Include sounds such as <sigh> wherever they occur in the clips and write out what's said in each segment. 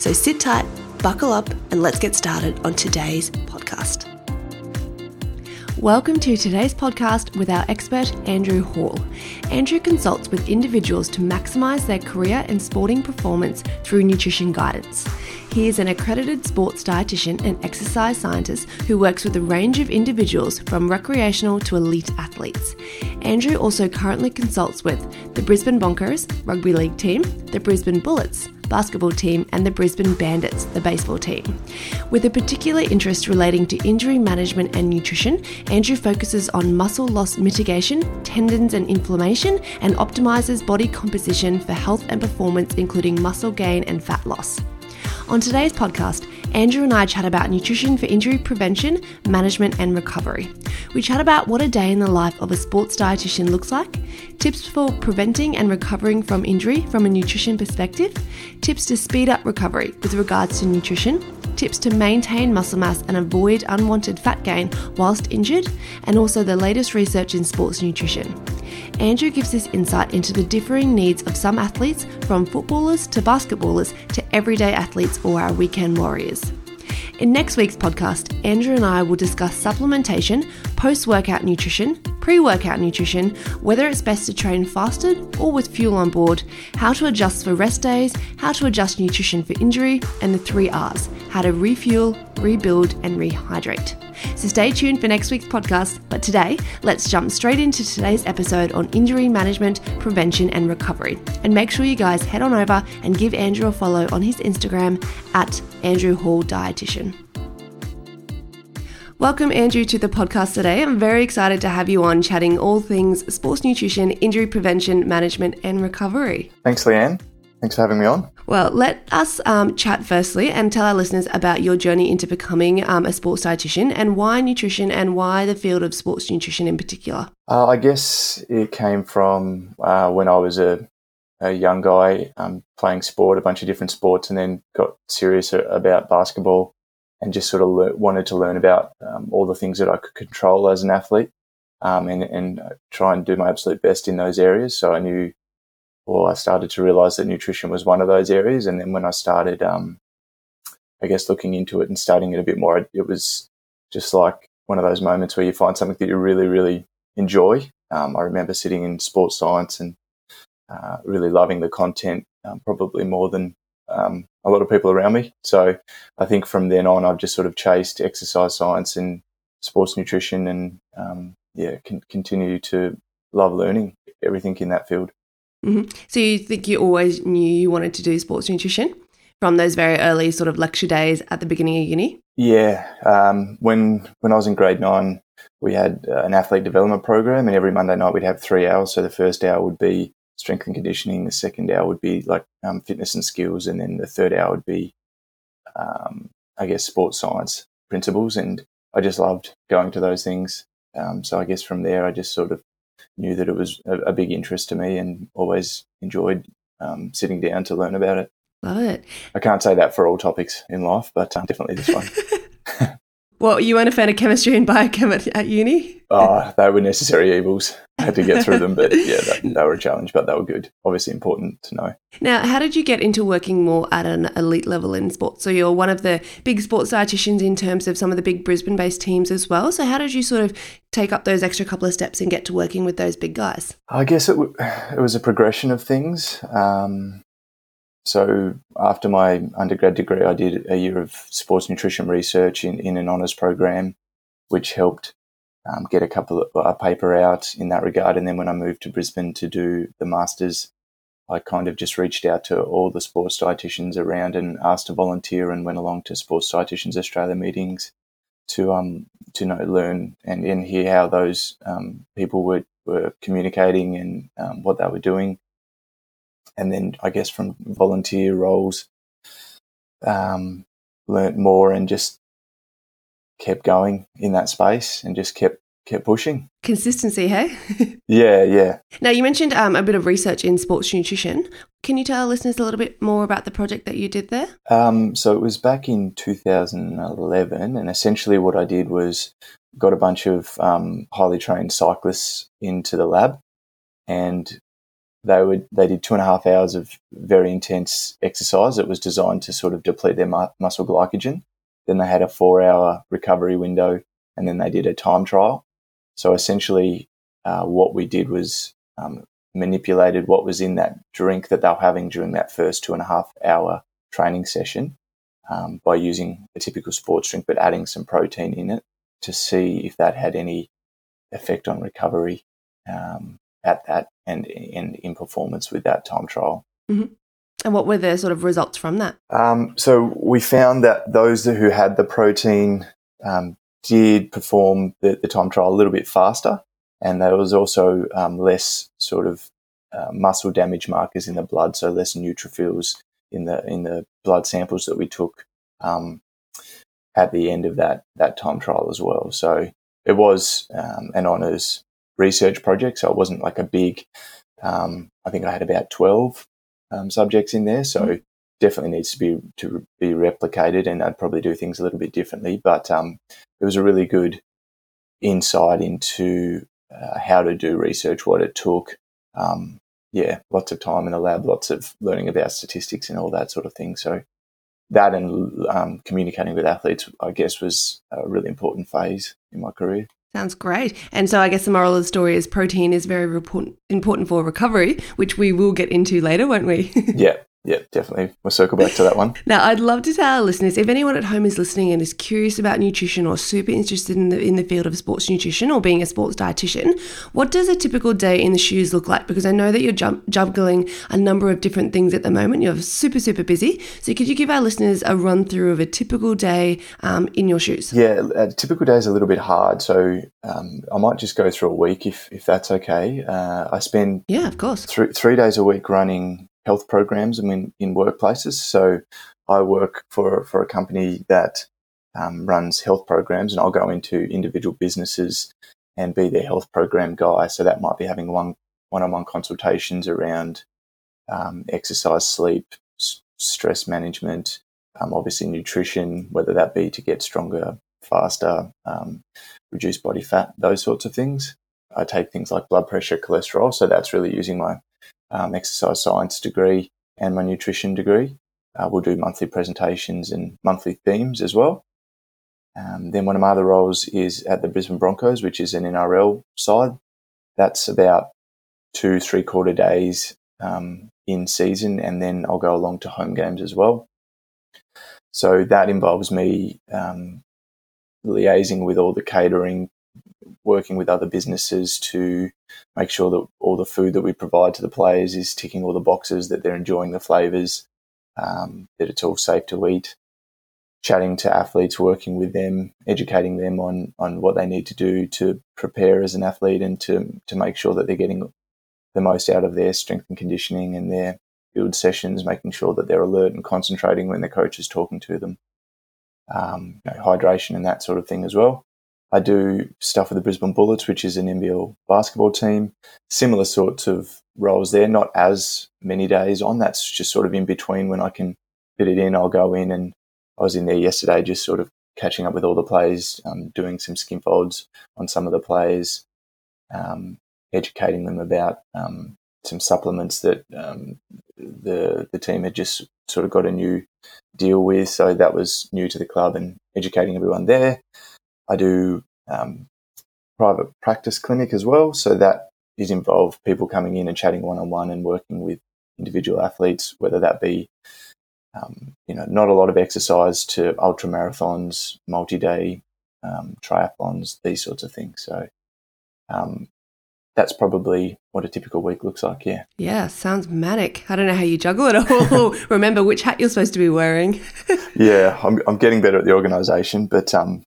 So sit tight, buckle up, and let's get started on today's podcast. Welcome to today's podcast with our expert, Andrew Hall. Andrew consults with individuals to maximize their career and sporting performance through nutrition guidance. He is an accredited sports dietitian and exercise scientist who works with a range of individuals from recreational to elite athletes. Andrew also currently consults with the Brisbane Broncos rugby league team, the Brisbane Bullets, basketball team, and the Brisbane Bandits, the baseball team. With a particular interest relating to injury management and nutrition, Andrew focuses on muscle loss mitigation, tendons and inflammation, and optimizes body composition for health and performance, including muscle gain and fat loss. On today's podcast, Andrew and I chat about nutrition for injury prevention, management, and recovery. We chat about what a day in the life of a sports dietitian looks like, tips for preventing and recovering from injury from a nutrition perspective, tips to speed up recovery with regards to nutrition, tips to maintain muscle mass and avoid unwanted fat gain whilst injured, and also the latest research in sports nutrition. Andrew gives us insight into the differing needs of some athletes, from footballers to basketballers to everyday athletes or our weekend warriors. In next week's podcast, Andrew and I will discuss supplementation, post workout nutrition, pre workout nutrition, whether it's best to train fasted or with fuel on board, how to adjust for rest days, how to adjust nutrition for injury, and the three R's how to refuel, rebuild, and rehydrate. So stay tuned for next week's podcast. But today, let's jump straight into today's episode on injury management, prevention, and recovery. And make sure you guys head on over and give Andrew a follow on his Instagram at Andrew Hall Dietitian. Welcome, Andrew, to the podcast today. I'm very excited to have you on chatting all things sports nutrition, injury prevention, management, and recovery. Thanks, Leanne. Thanks for having me on. Well, let us um, chat firstly and tell our listeners about your journey into becoming um, a sports dietitian and why nutrition and why the field of sports nutrition in particular. Uh, I guess it came from uh, when I was a, a young guy um, playing sport, a bunch of different sports, and then got serious about basketball and just sort of le- wanted to learn about um, all the things that I could control as an athlete um, and, and try and do my absolute best in those areas. So I knew I started to realize that nutrition was one of those areas. And then when I started, um, I guess, looking into it and studying it a bit more, it was just like one of those moments where you find something that you really, really enjoy. Um, I remember sitting in sports science and uh, really loving the content, um, probably more than um, a lot of people around me. So I think from then on, I've just sort of chased exercise science and sports nutrition and, um, yeah, continue to love learning everything in that field. Mm-hmm. So you think you always knew you wanted to do sports nutrition from those very early sort of lecture days at the beginning of uni? Yeah. Um, when when I was in grade nine, we had uh, an athlete development program, and every Monday night we'd have three hours. So the first hour would be strength and conditioning, the second hour would be like um, fitness and skills, and then the third hour would be, um, I guess, sports science principles. And I just loved going to those things. Um, so I guess from there, I just sort of knew that it was a, a big interest to me and always enjoyed um, sitting down to learn about it. Love it. I can't say that for all topics in life, but uh, definitely this one. <laughs> well, you weren't a fan of chemistry and biochem at, at uni? oh, they were necessary evils. I had to get through them, but yeah, they, <laughs> they, were a challenge, but they were good. Obviously, important to know. Now, how did you get into working more at an elite level in sports? So, you're one of the big sports dietitians in terms of some of the big Brisbane based teams as well. So, how did you sort of take up those extra couple of steps and get to working with those big guys? I guess it, w- it was a progression of things. Um, so, after my undergrad degree, I did a year of sports nutrition research in, in an honours program, which helped um, get a couple of a paper out in that regard. And then when I moved to Brisbane to do the masters, I kind of just reached out to all the sports dietitians around and asked to volunteer and went along to Sports Dietitians Australia meetings to um to know learn and, and hear how those um, people were were communicating and um, what they were doing. And then I guess from volunteer roles, um, learnt more and just kept going in that space and just kept kept pushing. Consistency, hey? <laughs> yeah, yeah. Now, you mentioned um, a bit of research in sports nutrition. Can you tell our listeners a little bit more about the project that you did there? Um, so it was back in 2011, and essentially what I did was got a bunch of um, highly trained cyclists into the lab, and they would they did two and a half hours of very intense exercise that was designed to sort of deplete their mu- muscle glycogen. Then they had a four hour recovery window, and then they did a time trial. So essentially, uh, what we did was um, manipulated what was in that drink that they were having during that first two and a half hour training session um, by using a typical sports drink, but adding some protein in it to see if that had any effect on recovery um, at that and, and in performance with that time trial. Mm-hmm. And what were the sort of results from that? Um, so we found that those who had the protein um, did perform the, the, time trial a little bit faster, and there was also um, less sort of uh, muscle damage markers in the blood, so less neutrophils in the in the blood samples that we took um, at the end of that that time trial as well. So it was um, an honours research project, so it wasn't like a big. Um, I think I had about twelve um, subjects in there, so mm. definitely needs to be to be replicated, and I'd probably do things a little bit differently. But um, it was a really good insight into uh, how to do research, what it took. Um, yeah, lots of time in the lab, lots of learning about statistics and all that sort of thing. So that and um, communicating with athletes, I guess, was a really important phase in my career. Sounds great. And so I guess the moral of the story is protein is very important for recovery, which we will get into later, won't we? <laughs> yeah, yeah, definitely. We'll circle back to that one. <laughs> now, I'd love to tell our listeners if anyone at home is listening and is curious about nutrition or super interested in the in the field of sports nutrition or being a sports dietitian, what does a typical day in the shoes look like? Because I know that you're jump, juggling a number of different things at the moment. You're super super busy. So could you give our listeners a run through of a typical day um, in your shoes? Yeah, a typical day is a little bit hard. So um, I might just go through a week if if that's okay. Uh, I spend yeah, of course, three three days a week running health programs I mean, in workplaces. So I work for, for a company that um, runs health programs, and I'll go into individual businesses and be their health program guy. So that might be having one one on one consultations around um, exercise, sleep, s- stress management, um, obviously nutrition, whether that be to get stronger, faster, um, reduce body fat, those sorts of things. I take things like blood pressure, cholesterol. So that's really using my um, exercise science degree and my nutrition degree. Uh, we'll do monthly presentations and monthly themes as well. Um, then one of my other roles is at the Brisbane Broncos, which is an NRL side. That's about two, three quarter days um, in season, and then I'll go along to home games as well. So that involves me um, liaising with all the catering working with other businesses to make sure that all the food that we provide to the players is ticking all the boxes, that they're enjoying the flavors, um, that it's all safe to eat. Chatting to athletes, working with them, educating them on on what they need to do to prepare as an athlete and to to make sure that they're getting the most out of their strength and conditioning and their build sessions, making sure that they're alert and concentrating when the coach is talking to them. Um, you know, hydration and that sort of thing as well. I do stuff with the Brisbane Bullets, which is an NBL basketball team. Similar sorts of roles there, not as many days on. That's just sort of in between when I can fit it in. I'll go in and I was in there yesterday just sort of catching up with all the players, um, doing some skin folds on some of the players, um, educating them about um, some supplements that um, the the team had just sort of got a new deal with. So that was new to the club and educating everyone there. I do um, private practice clinic as well. So that is involved people coming in and chatting one on one and working with individual athletes, whether that be um, you know not a lot of exercise to ultra marathons, multi day um, triathlons, these sorts of things. So um, that's probably what a typical week looks like. Yeah. Yeah, sounds manic. I don't know how you juggle it all. <laughs> Remember which hat you're supposed to be wearing. yeah, I'm, I'm getting better at the organisation, but um,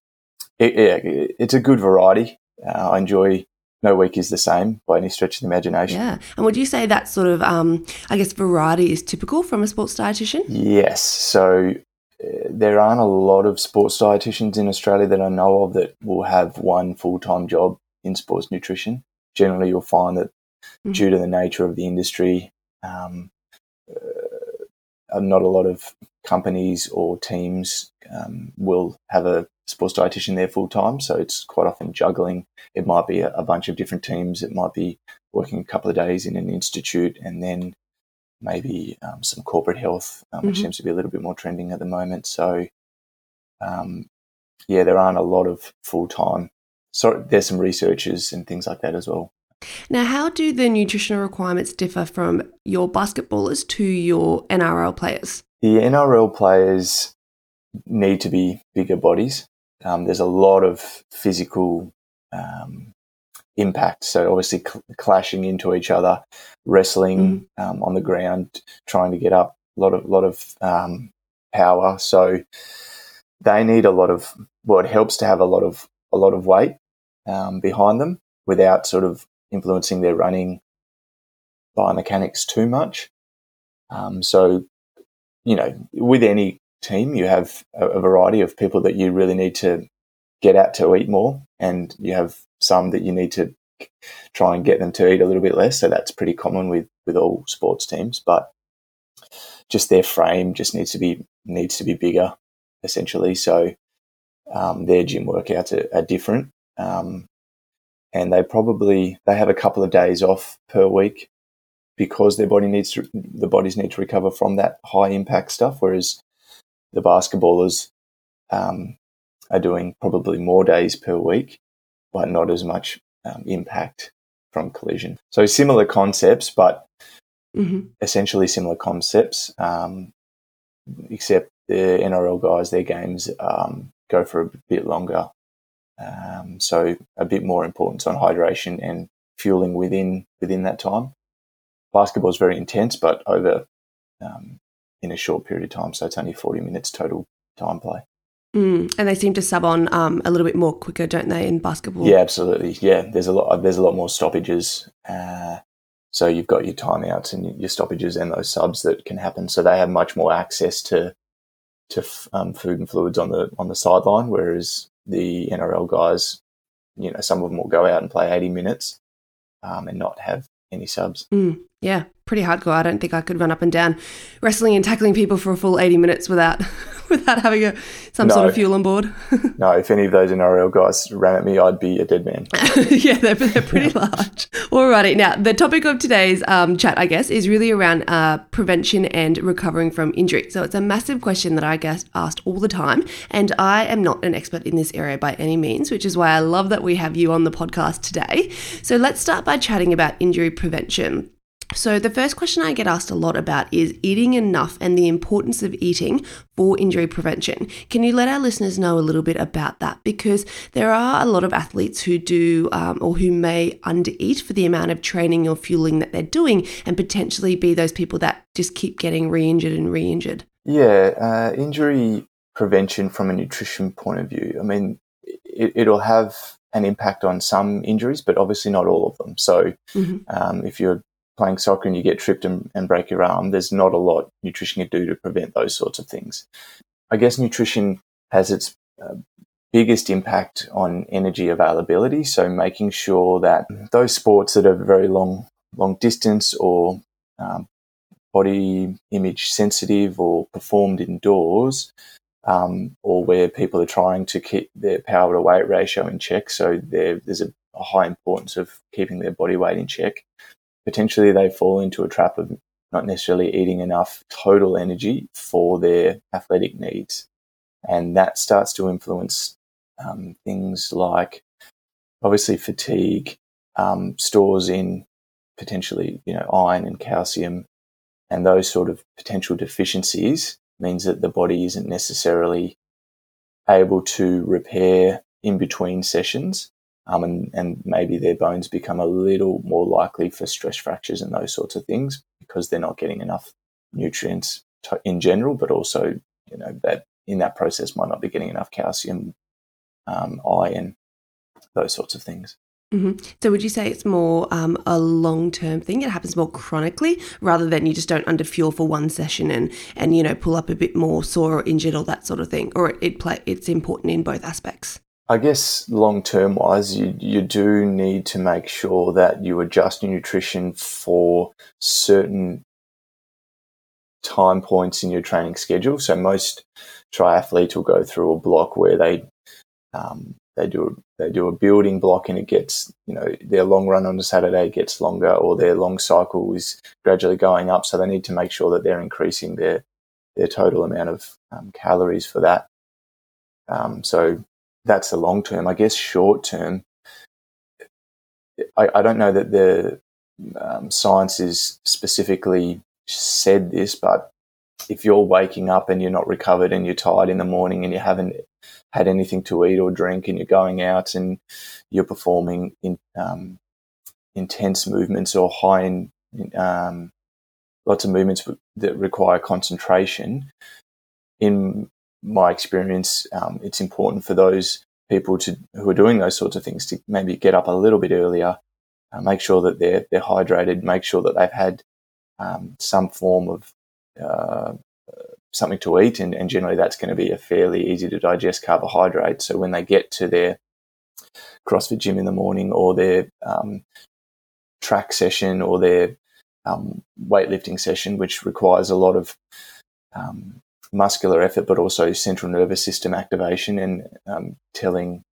it, it, it's a good variety. Uh, I enjoy no week is the same by any stretch of the imagination. Yeah. And would you say that sort of, um, I guess, variety is typical from a sports dietitian? Yes. So there aren't a lot of sports dietitians in Australia that I know of that will have one full time job in sports nutrition. Generally, you'll find that mm-hmm. due to the nature of the industry, um, uh, not a lot of companies or teams um, will have a sports dietitian there full time. So it's quite often juggling. It might be a, a, bunch of different teams. It might be working a couple of days in an institute and then maybe um, some corporate health, um, which mm-hmm. seems to be a little bit more trending at the moment. So, um, yeah, there aren't a lot of full time. So there's some researchers and things like that as well. Now, how do the nutritional requirements differ from your basketballers to your NRL players? The NRL players need to be bigger bodies. Um, there's a lot of physical um, impact. So obviously cl- clashing into each other, wrestling mm. um, on the ground, trying to get up, a lot of lot of um, power. So they need a lot of. Well, it helps to have a lot of a lot of weight um, behind them without sort of influencing their running biomechanics too much. Um, so, you know, with any team, you have a, variety of people that you really need to get out to eat more, and you have some that you need to try and get them to eat a little bit less. So that's pretty common with with all sports teams, but just their frame just needs to be needs to be bigger, essentially. So um, their gym workouts are, are different, um, and they probably they have a couple of days off per week because their body needs to the bodies need to recover from that high impact stuff. Whereas the basketballers um, are doing probably more days per week, but not as much um, impact from collision. So similar concepts, but mm-hmm. essentially similar concepts, um, except the NRL guys, their games um, go for a bit longer. Um, so a bit more importance on hydration and fueling within within that time. Basketball is very intense, but over um, in a short period of time. So it's only 40 minutes total time play. Mm, and they seem to sub on um, a little bit more quicker, don't they, in basketball? Yeah, absolutely. Yeah, there's a lot. There's a lot more stoppages. Uh, so you've got your timeouts and your stoppages and those subs that can happen. So they have much more access to to um, food and fluids on the on the sideline, whereas the NRL guys, you know, some of them will go out and play 80 minutes um, and not have any subs. Mm, yeah, pretty hardcore. I don't think I could run up and down wrestling and tackling people for a full 80 minutes without <laughs> <laughs> without having a some no. sort of fuel on board. <laughs> no, if any of those NRL guys ran at me, I'd be a dead man. <laughs> yeah, they're, they're pretty large. Alrighty, now the topic of today's um, chat, I guess, is really around uh, prevention and recovering from injury. So it's a massive question that I get asked all the time, and I am not an expert in this area by any means, which is why I love that we have you on the podcast today. So let's start by chatting about injury prevention. So, the first question I get asked a lot about is eating enough and the importance of eating for injury prevention. Can you let our listeners know a little bit about that? Because there are a lot of athletes who do um, or who may undereat for the amount of training or fueling that they're doing and potentially be those people that just keep getting re injured and re injured. Yeah, uh, injury prevention from a nutrition point of view. I mean, it, it'll have an impact on some injuries, but obviously not all of them. So, mm-hmm. um, if you're playing soccer and you get tripped and, and break your arm, there's not a lot nutrition can do to prevent those sorts of things. I guess nutrition has its uh, biggest impact on energy availability. So making sure that those sports that are very long, long distance or um, body image sensitive or performed indoors, um, or where people are trying to keep their power to weight ratio in check. So there's a, a high importance of keeping their body weight in check potentially they fall into a trap of not necessarily eating enough total energy for their athletic needs. And that starts to influence um, things like obviously fatigue, um, stores in potentially, you know, iron and calcium, and those sort of potential deficiencies means that the body isn't necessarily able to repair in between sessions um, and, and maybe their bones become a little more likely for stress fractures and those sorts of things because they're not getting enough nutrients to, in general, but also, you know, that in that process might not be getting enough calcium, um, iron, those sorts of things. Mm-hmm. So, would you say it's more um, a long term thing? It happens more chronically rather than you just don't underfuel for one session and, and you know pull up a bit more sore or injured or that sort of thing, or it, it play it's important in both aspects. I guess long term wise, you you do need to make sure that you adjust your nutrition for certain time points in your training schedule. So most triathletes will go through a block where they um, they do a, they do a building block and it gets you know their long run on a Saturday gets longer or their long cycle is gradually going up. So they need to make sure that they're increasing their their total amount of um, calories for that. Um, so that's the long term. I guess short term, I, I, don't know that the um, science is specifically said this, but if you're waking up and you're not recovered and you're tired in the morning and you haven't had anything to eat or drink and you're going out and you're performing in um, intense movements or high in, um, lots of movements that require concentration, in my experience, um, it's important for those people to who are doing those sorts of things to maybe get up a little bit earlier, uh, make sure that they're they're hydrated, make sure that they've had um, some form of uh, something to eat, and, and generally that's going to be a fairly easy to digest carbohydrate. So when they get to their CrossFit gym in the morning or their um, track session or their um, weightlifting session, which requires a lot of um, muscular effort, but also central nervous system activation and um, telling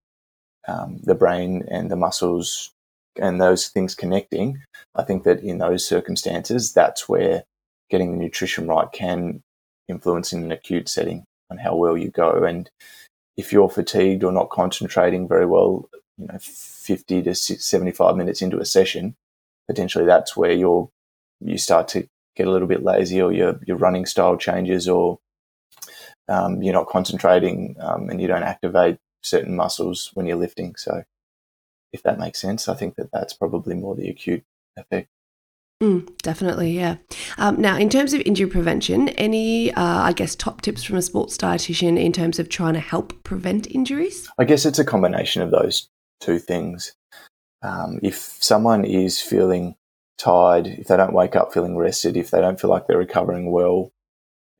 um, the brain and the muscles and those things connecting. I think that in those circumstances, that's where getting the nutrition right can influence in an acute setting on how well you go. And if you're fatigued or not concentrating very well, you know, 50 to 75 minutes into a session, potentially that's where you're, you start to get a little bit lazy or your, your running style changes or um, you're not concentrating um, and you don't activate certain muscles when you're lifting. So if that makes sense, I think that that's probably more the acute effect. Mm, definitely, yeah. Um, now, in terms of injury prevention, any, uh, I guess, top tips from a sports dietitian in terms of trying to help prevent injuries? I guess it's a combination of those two things. Um, if someone is feeling tired, if they don't wake up feeling rested, if they don't feel like they're recovering well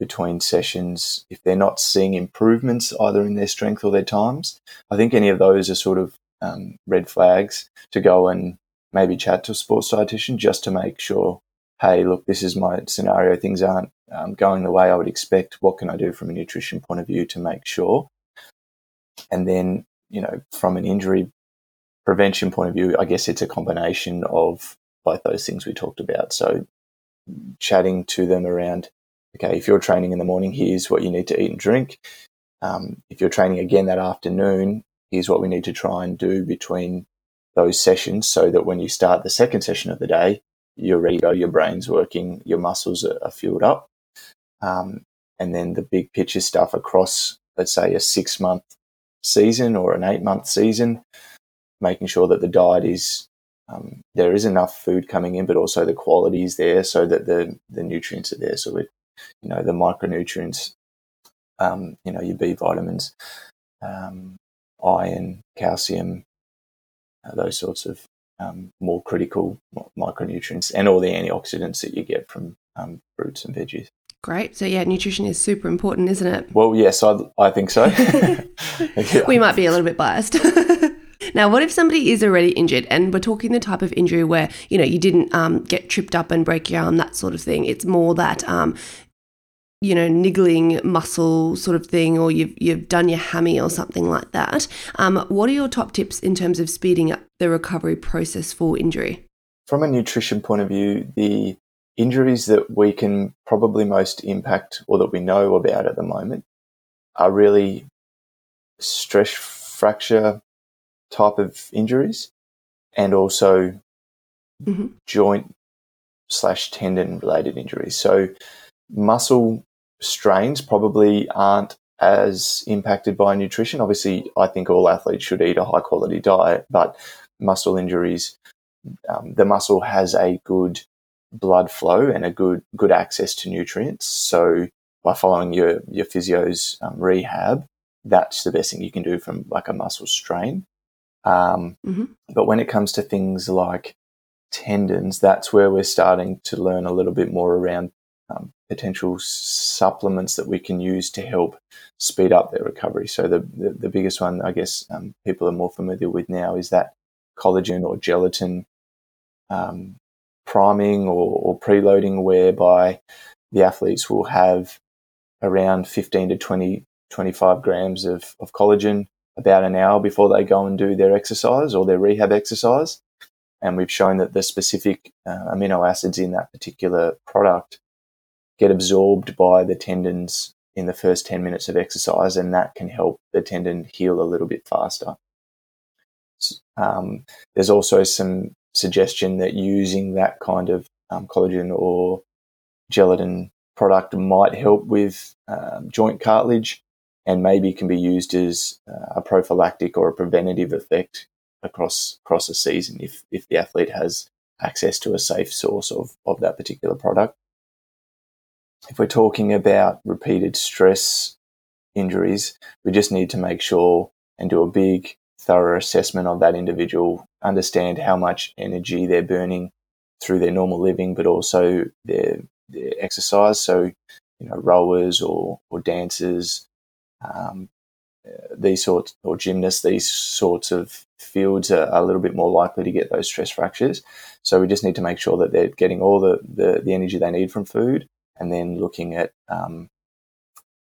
between sessions, if they're not seeing improvements either in their strength or their times, I think any of those are sort of um, red flags to go and maybe chat to a sports dietitian just to make sure, hey, look, this is my scenario. Things aren't um, going the way I would expect. What can I do from a nutrition point of view to make sure? And then, you know, from an injury prevention point of view, I guess it's a combination of both those things we talked about. So, chatting to them around, okay, if you're training in the morning, here's what you need to eat and drink. Um, if you're training again that afternoon, here's what we need to try and do between those sessions so that when you start the second session of the day, you're ready to go, your brain's working, your muscles are, are fueled up. Um, and then the big picture stuff across, let's say, a six month season or an eight month season, making sure that the diet is um, there is enough food coming in, but also the quality is there so that the the nutrients are there. So it, you know, the micronutrients, um, you know, your B vitamins, um, iron, calcium, uh, those sorts of um, more critical micronutrients and all the antioxidants that you get from um, fruits and veggies. Great. So, yeah, nutrition is super important, isn't it? Well, yes, I, I think so. <laughs> <laughs> yeah. We might be a little bit biased. <laughs> now, what if somebody is already injured and we're talking the type of injury where, you know, you didn't um, get tripped up and break your arm, that sort of thing? It's more that um, you know, niggling muscle sort of thing, or you've you've done your hammy or something like that. Um, what are your top tips in terms of speeding up the recovery process for injury? From a nutrition point of view, the injuries that we can probably most impact, or that we know about at the moment, are really stress fracture type of injuries, and also mm-hmm. joint slash tendon related injuries. So muscle strains probably aren't as impacted by nutrition. Obviously, I think all athletes should eat a high quality diet, but muscle injuries, um, the muscle has a good blood flow and a good good access to nutrients. So by following your your physio's um, rehab, that's the best thing you can do from like a muscle strain. Um, mm-hmm. But when it comes to things like tendons, that's where we're starting to learn a little bit more around um, potential supplements that we can use to help speed up their recovery. So the the, the biggest one, I guess, um, people are more familiar with now is that collagen or gelatin um, priming or, or preloading, whereby the athletes will have around 15 to 20, 25 grams of, of collagen about an hour before they go and do their exercise or their rehab exercise. And we've shown that the specific uh, amino acids in that particular product get absorbed by the tendons in the first 10 minutes of exercise, and that can help the tendon heal a little bit faster. Um, there's also some suggestion that using that kind of um, collagen or gelatin product might help with um, joint cartilage and maybe can be used as uh, a prophylactic or a preventative effect across across a season if if the athlete has access to a safe source of, of that particular product. If we're talking about repeated stress injuries, we just need to make sure and do a big thorough assessment of that individual, understand how much energy they're burning through their normal living, but also their, their exercise. So, you know, rowers or, or dancers, um, these sorts, or gymnasts, these sorts of fields are, are, a little bit more likely to get those stress fractures. So we just need to make sure that they're getting all the, the, the energy they need from food and then looking at um,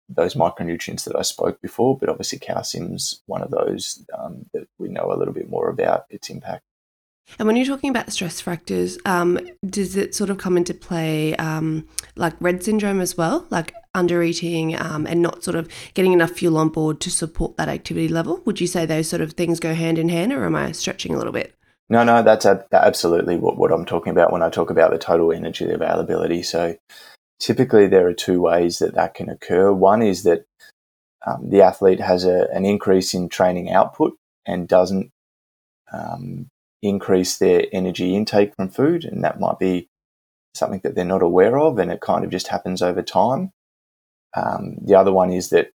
those micronutrients that I spoke before, but obviously calcium's one of those um, that we know a little bit more about its impact. And when you're talking about stress fractures, um, does it sort of come into play um, like red syndrome as well, like under eating um, and not sort of getting enough fuel on board to support that activity level? Would you say those sort of things go hand in hand, or am I stretching a little bit? No, no, that's absolutely what, what I'm talking about when I talk about the total energy availability. So typically there are two ways that that can occur. One is that um, the athlete has a, an increase in training output and doesn't um, increase their energy intake from food, and that might be something that they're not aware of, and it kind of just happens over time. Um, the other one is that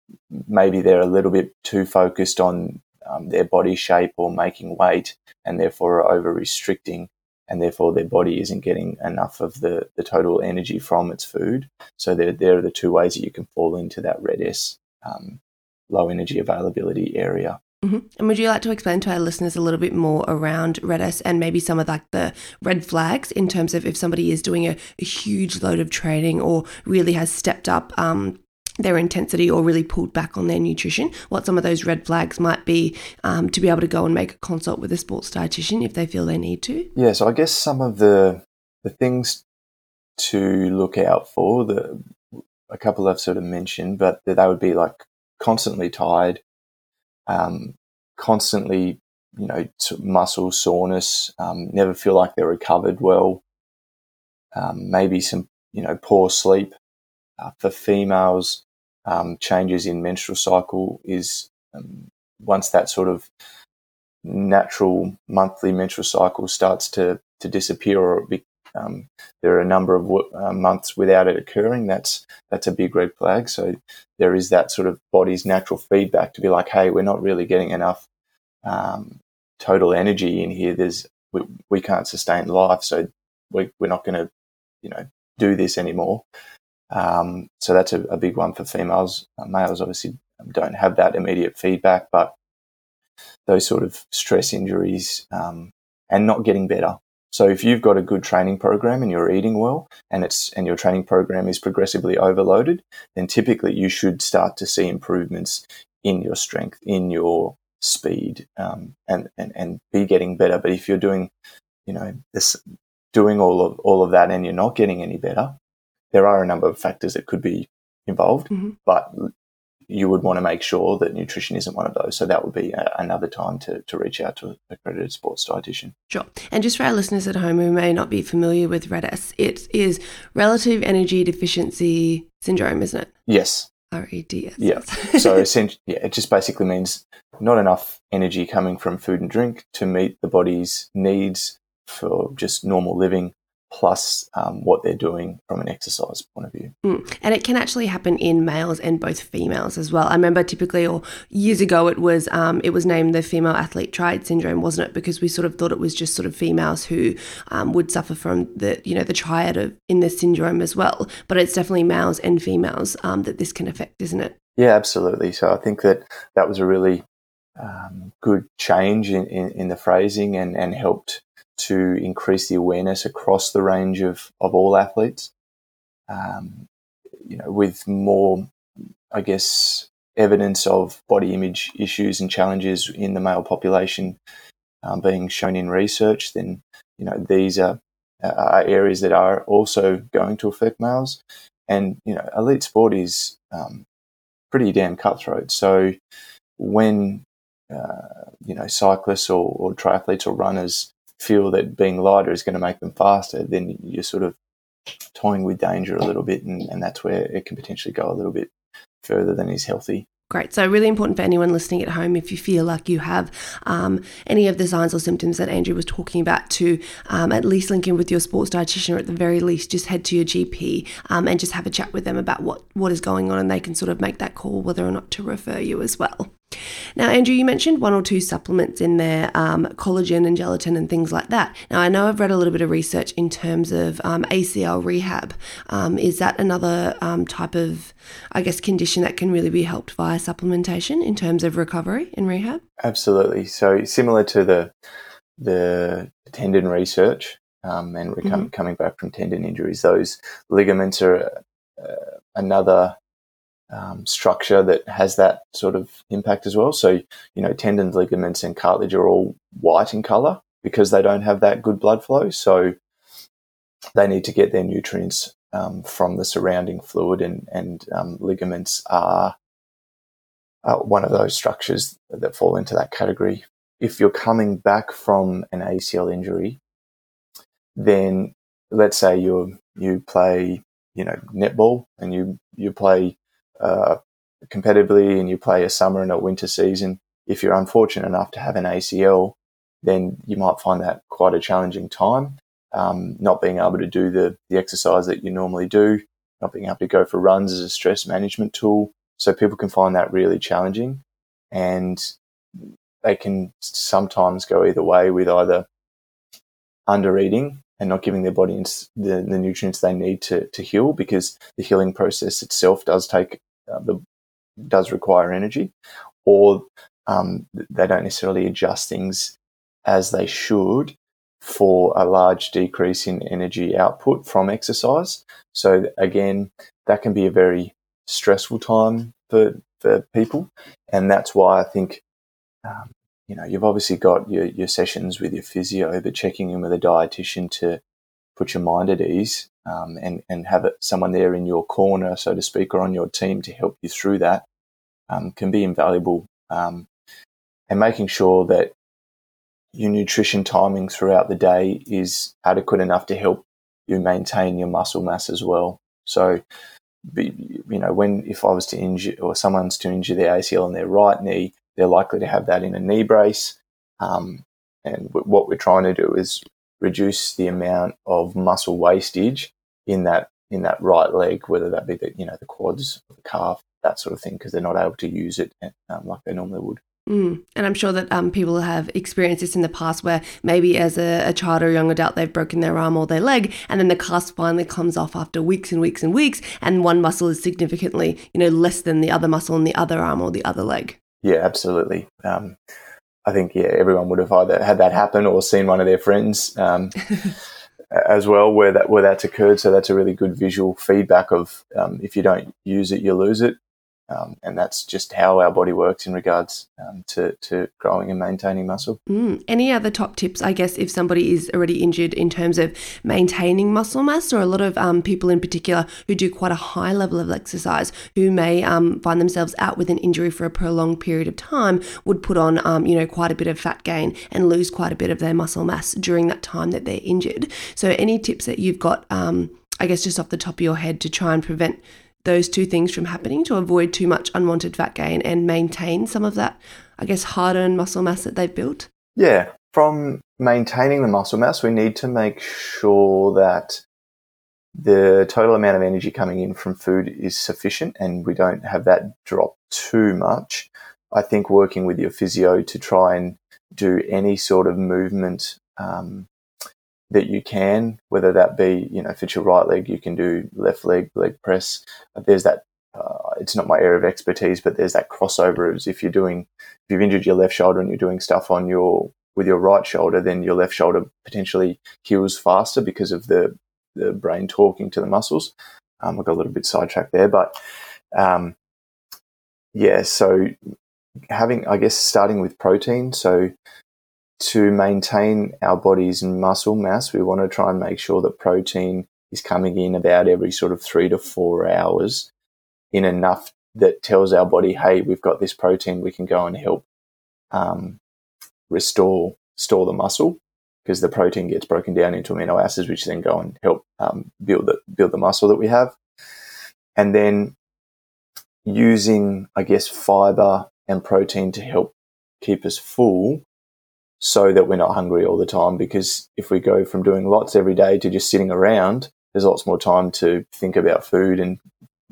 maybe they're a little bit too focused on um, their body shape or making weight, and therefore are over restricting and therefore their body isn't getting enough of the, the total energy from its food. So there, there are the two ways that you can fall into that RED-S um, low energy availability area. Mm-hmm. And would you like to explain to our listeners a little bit more around RED-S and maybe some of like the red flags in terms of if somebody is doing a, a huge load of training or really has stepped up um, their intensity or really pulled back on their nutrition, what some of those red flags might be um, to be able to go and make a consult with a sports dietitian if they feel they need to? Yeah, so I guess some of the the things to look out for, the a couple I've sort of mentioned, but they would be like constantly tired, um, constantly, you know, muscle soreness, um, never feel like they're recovered well, um, maybe some, you know, poor sleep. Uh, for females, um, changes in menstrual cycle is um, once that sort of natural monthly menstrual cycle starts to, to disappear or be, um, there are a number of uh, months without it occurring, that's that's a big red flag. So there is that sort of body's natural feedback to be like, hey, we're not really getting enough um, total energy in here. There's we, we can't sustain life, so we, we're not going to, you know, do this anymore. Um, so that's a, a, big one for females. Uh, males obviously don't have that immediate feedback, but those sort of stress injuries um, and not getting better. So if you've got a good training program and you're eating well and it's and your training program is progressively overloaded, then typically you should start to see improvements in your strength, in your speed, um, and, and and be getting better. But if you're doing, you know, this doing all of all of that and you're not getting any better, there are a number of factors that could be involved, mm-hmm. but you would want to make sure that nutrition isn't one of those. So that would be a, another time to, to reach out to an accredited sports dietitian. Sure. And just for our listeners at home who may not be familiar with RED-S, it is relative energy deficiency syndrome, isn't it? Yes. REDS. Yeah. so <laughs> essentially, yeah, it just basically means not enough energy coming from food and drink to meet the body's needs for just normal living plus um, what they're doing from an exercise point of view. Mm. And it can actually happen in males and both females as well. I remember typically, or years ago, it was um, it was named the female athlete triad syndrome, wasn't it? Because we sort of thought it was just sort of females who um, would suffer from the you know the triad of in this syndrome as well. But it's definitely males and females um, that this can affect, isn't it? Yeah, absolutely. So I think that that was a really um, good change in, in, in the phrasing and, and helped to increase the awareness across the range of, of all athletes. Um, you know, with more, I guess, evidence of body image issues and challenges in the male population um, being shown in research, then you know these are, are, areas that are also going to affect males. And you know, elite sport is um, pretty damn cutthroat. So when uh, you know cyclists or, or triathletes or runners feel that being lighter is going to make them faster, then you're sort of toying with danger a little bit, and, and that's where it can potentially go a little bit further than is healthy. Great. So, really important for anyone listening at home if you feel like you have um, any of the signs or symptoms that Andrew was talking about, to um, at least link in with your sports dietitian, or at the very least, just head to your GP um, and just have a chat with them about what, what is going on, and they can sort of make that call whether or not to refer you as well. Now, Andrew, you mentioned one or two supplements in there, um, collagen and gelatin and things like that. Now, I know I've read a little bit of research in terms of um, ACL rehab. Um, is that another um, type of, I guess, condition that can really be helped via supplementation in terms of recovery and rehab? Absolutely. So, similar to the the tendon research um, and mm-hmm. coming back from tendon injuries, those ligaments are uh, another um, structure that has that sort of impact as well. So, you know, tendons, ligaments, and cartilage are all white in color because they don't have that good blood flow. So, they need to get their nutrients um, from the surrounding fluid, and, and um, ligaments are one of those structures that fall into that category. If you're coming back from an ACL injury, then let's say you you play you know netball and you you play uh, competitively and you play a summer and a winter season, if you're unfortunate enough to have an ACL, then you might find that quite a challenging time. Um, not being able to do the, the exercise that you normally do, not being able to go for runs as a stress management tool. So people can find that really challenging and they can sometimes go either way with either under eating and not giving their body the, the nutrients they need to, to heal because the healing process itself does take uh, the does require energy, or um, they don't necessarily adjust things as they should for a large decrease in energy output from exercise. So again, that can be a very stressful time for for people, and that's why I think. Um, you know, you've obviously got your, your sessions with your physio, but checking in with a dietitian to put your mind at ease um, and and have it, someone there in your corner, so to speak, or on your team to help you through that um, can be invaluable. Um, and making sure that your nutrition timing throughout the day is adequate enough to help you maintain your muscle mass as well. So, you know, when if I was to injure or someone's to injure their ACL in their right knee, they're likely to have that in a knee brace. Um, and w- what we're trying to do is reduce the amount of muscle wastage in that in that right leg, whether that be the you know the quads, the calf, that sort of thing, because they're not able to use it um, like they normally would. Mm. And I'm sure that um, people have experienced this in the past where maybe as a, a, child or a young adult they've broken their arm or their leg, and then the cast finally comes off after weeks and weeks and weeks, and one muscle is significantly, you know, less than the other muscle in the other arm or the other leg. Yeah, absolutely. Um, I think yeah, everyone would have either had that happen or seen one of their friends um, <laughs> as well where that where that's occurred. So that's a really good visual feedback of um, if you don't use it, you lose it. Um, and that's just how our body works in regards um, to, to growing and maintaining muscle. Mm. Any other top tips, I guess, if somebody is already injured in terms of maintaining muscle mass, or a lot of um, people in particular who do quite a high level of exercise who may um, find themselves out with an injury for a prolonged period of time would put on, um, you know, quite a bit of fat gain and lose quite a bit of their muscle mass during that time that they're injured. So, any tips that you've got? Um, I guess just off the top of your head to try and prevent those two things from happening to avoid too much unwanted fat gain and maintain some of that, I guess, hard earned muscle mass that they've built? Yeah. From maintaining the muscle mass, we need to make sure that the total amount of energy coming in from food is sufficient and we don't have that drop too much. I think working with your physio to try and do any sort of movement um, that you can, whether that be, you know, if it's your right leg, you can do left leg, leg press. There's that, uh, it's not my area of expertise, but there's that crossover as if you're doing, if you've injured your left shoulder and you're doing stuff on your, with your right shoulder, then your left shoulder potentially heals faster because of the, the brain talking to the muscles. Um, I got a little bit sidetracked there, but, um, yeah, so having, I guess, starting with protein. So to maintain our body's muscle mass, we want to try and make sure that protein is coming in about every sort of three to four hours in enough that tells our body, hey, we've got this protein, we can go and help um, restore store the muscle because the protein gets broken down into amino acids, which then go and help um, build the build the muscle that we have. And then using, I guess, fiber and protein to help keep us full so that we're not hungry all the time. Because if we go from doing lots every day to just sitting around, there's lots more time to think about food and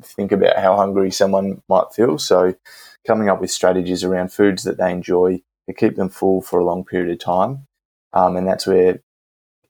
think about how hungry someone might feel. So coming up with strategies around foods that they enjoy to keep them full for a long period of time. Um, and that's where,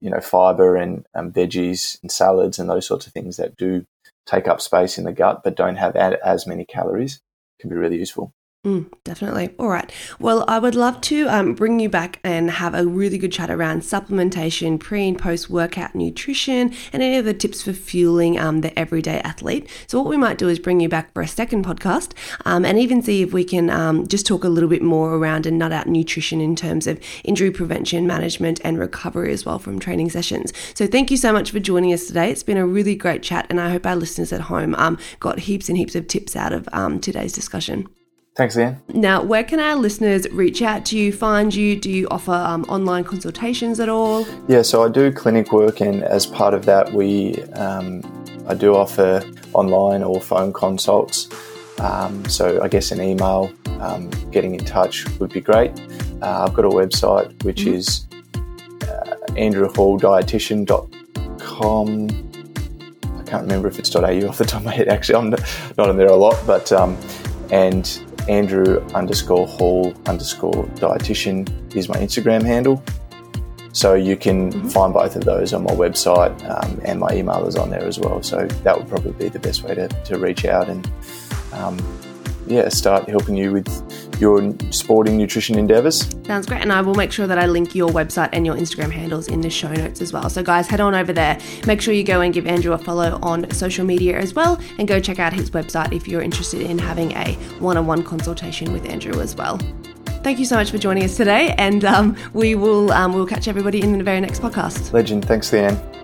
you know, fiber and um, veggies and salads and those sorts of things that do take up space in the gut but don't have as many calories can be really useful. Mm, definitely. All right. Well, I would love to um, bring you back and have a really good chat around supplementation, pre and post workout nutrition, and any other tips for fueling um, the everyday athlete. So, what we might do is bring you back for a second podcast um, and even see if we can um, just talk a little bit more around and nut out nutrition in terms of injury prevention, management, and recovery as well from training sessions. So, thank you so much for joining us today. It's been a really great chat, and I hope our listeners at home um, got heaps and heaps of tips out of um, today's discussion. Thanks, Ian. Now, where can our listeners reach out to you, find you? Do you offer um, online consultations at all? Yeah, so I do clinic work, and as part of that, we um, I do offer online or phone consults. Um, so I guess an email, um, getting in touch would be great. Uh, I've got a website which mm-hmm. is uh, andrewhalldietitian.com. I can't remember if it's .au off the top of my head. Actually, I'm not on there a lot, but um, and Andrew underscore Hall underscore dietitian is my Instagram handle. So you can mm-hmm. find both of those on my website um, and my email is on there as well. So that would probably be the best way to, to reach out and um, yeah, start helping you with your sporting nutrition endeavors. Sounds great. And I will make sure that I link your website and your Instagram handles in the show notes as well. So, guys, head on over there. Make sure you go and give Andrew a follow on social media as well. And go check out his website if you're interested in having a one on one consultation with Andrew as well. Thank you so much for joining us today. And um, we will um, we'll catch everybody in the very next podcast. Legend. Thanks, Leanne.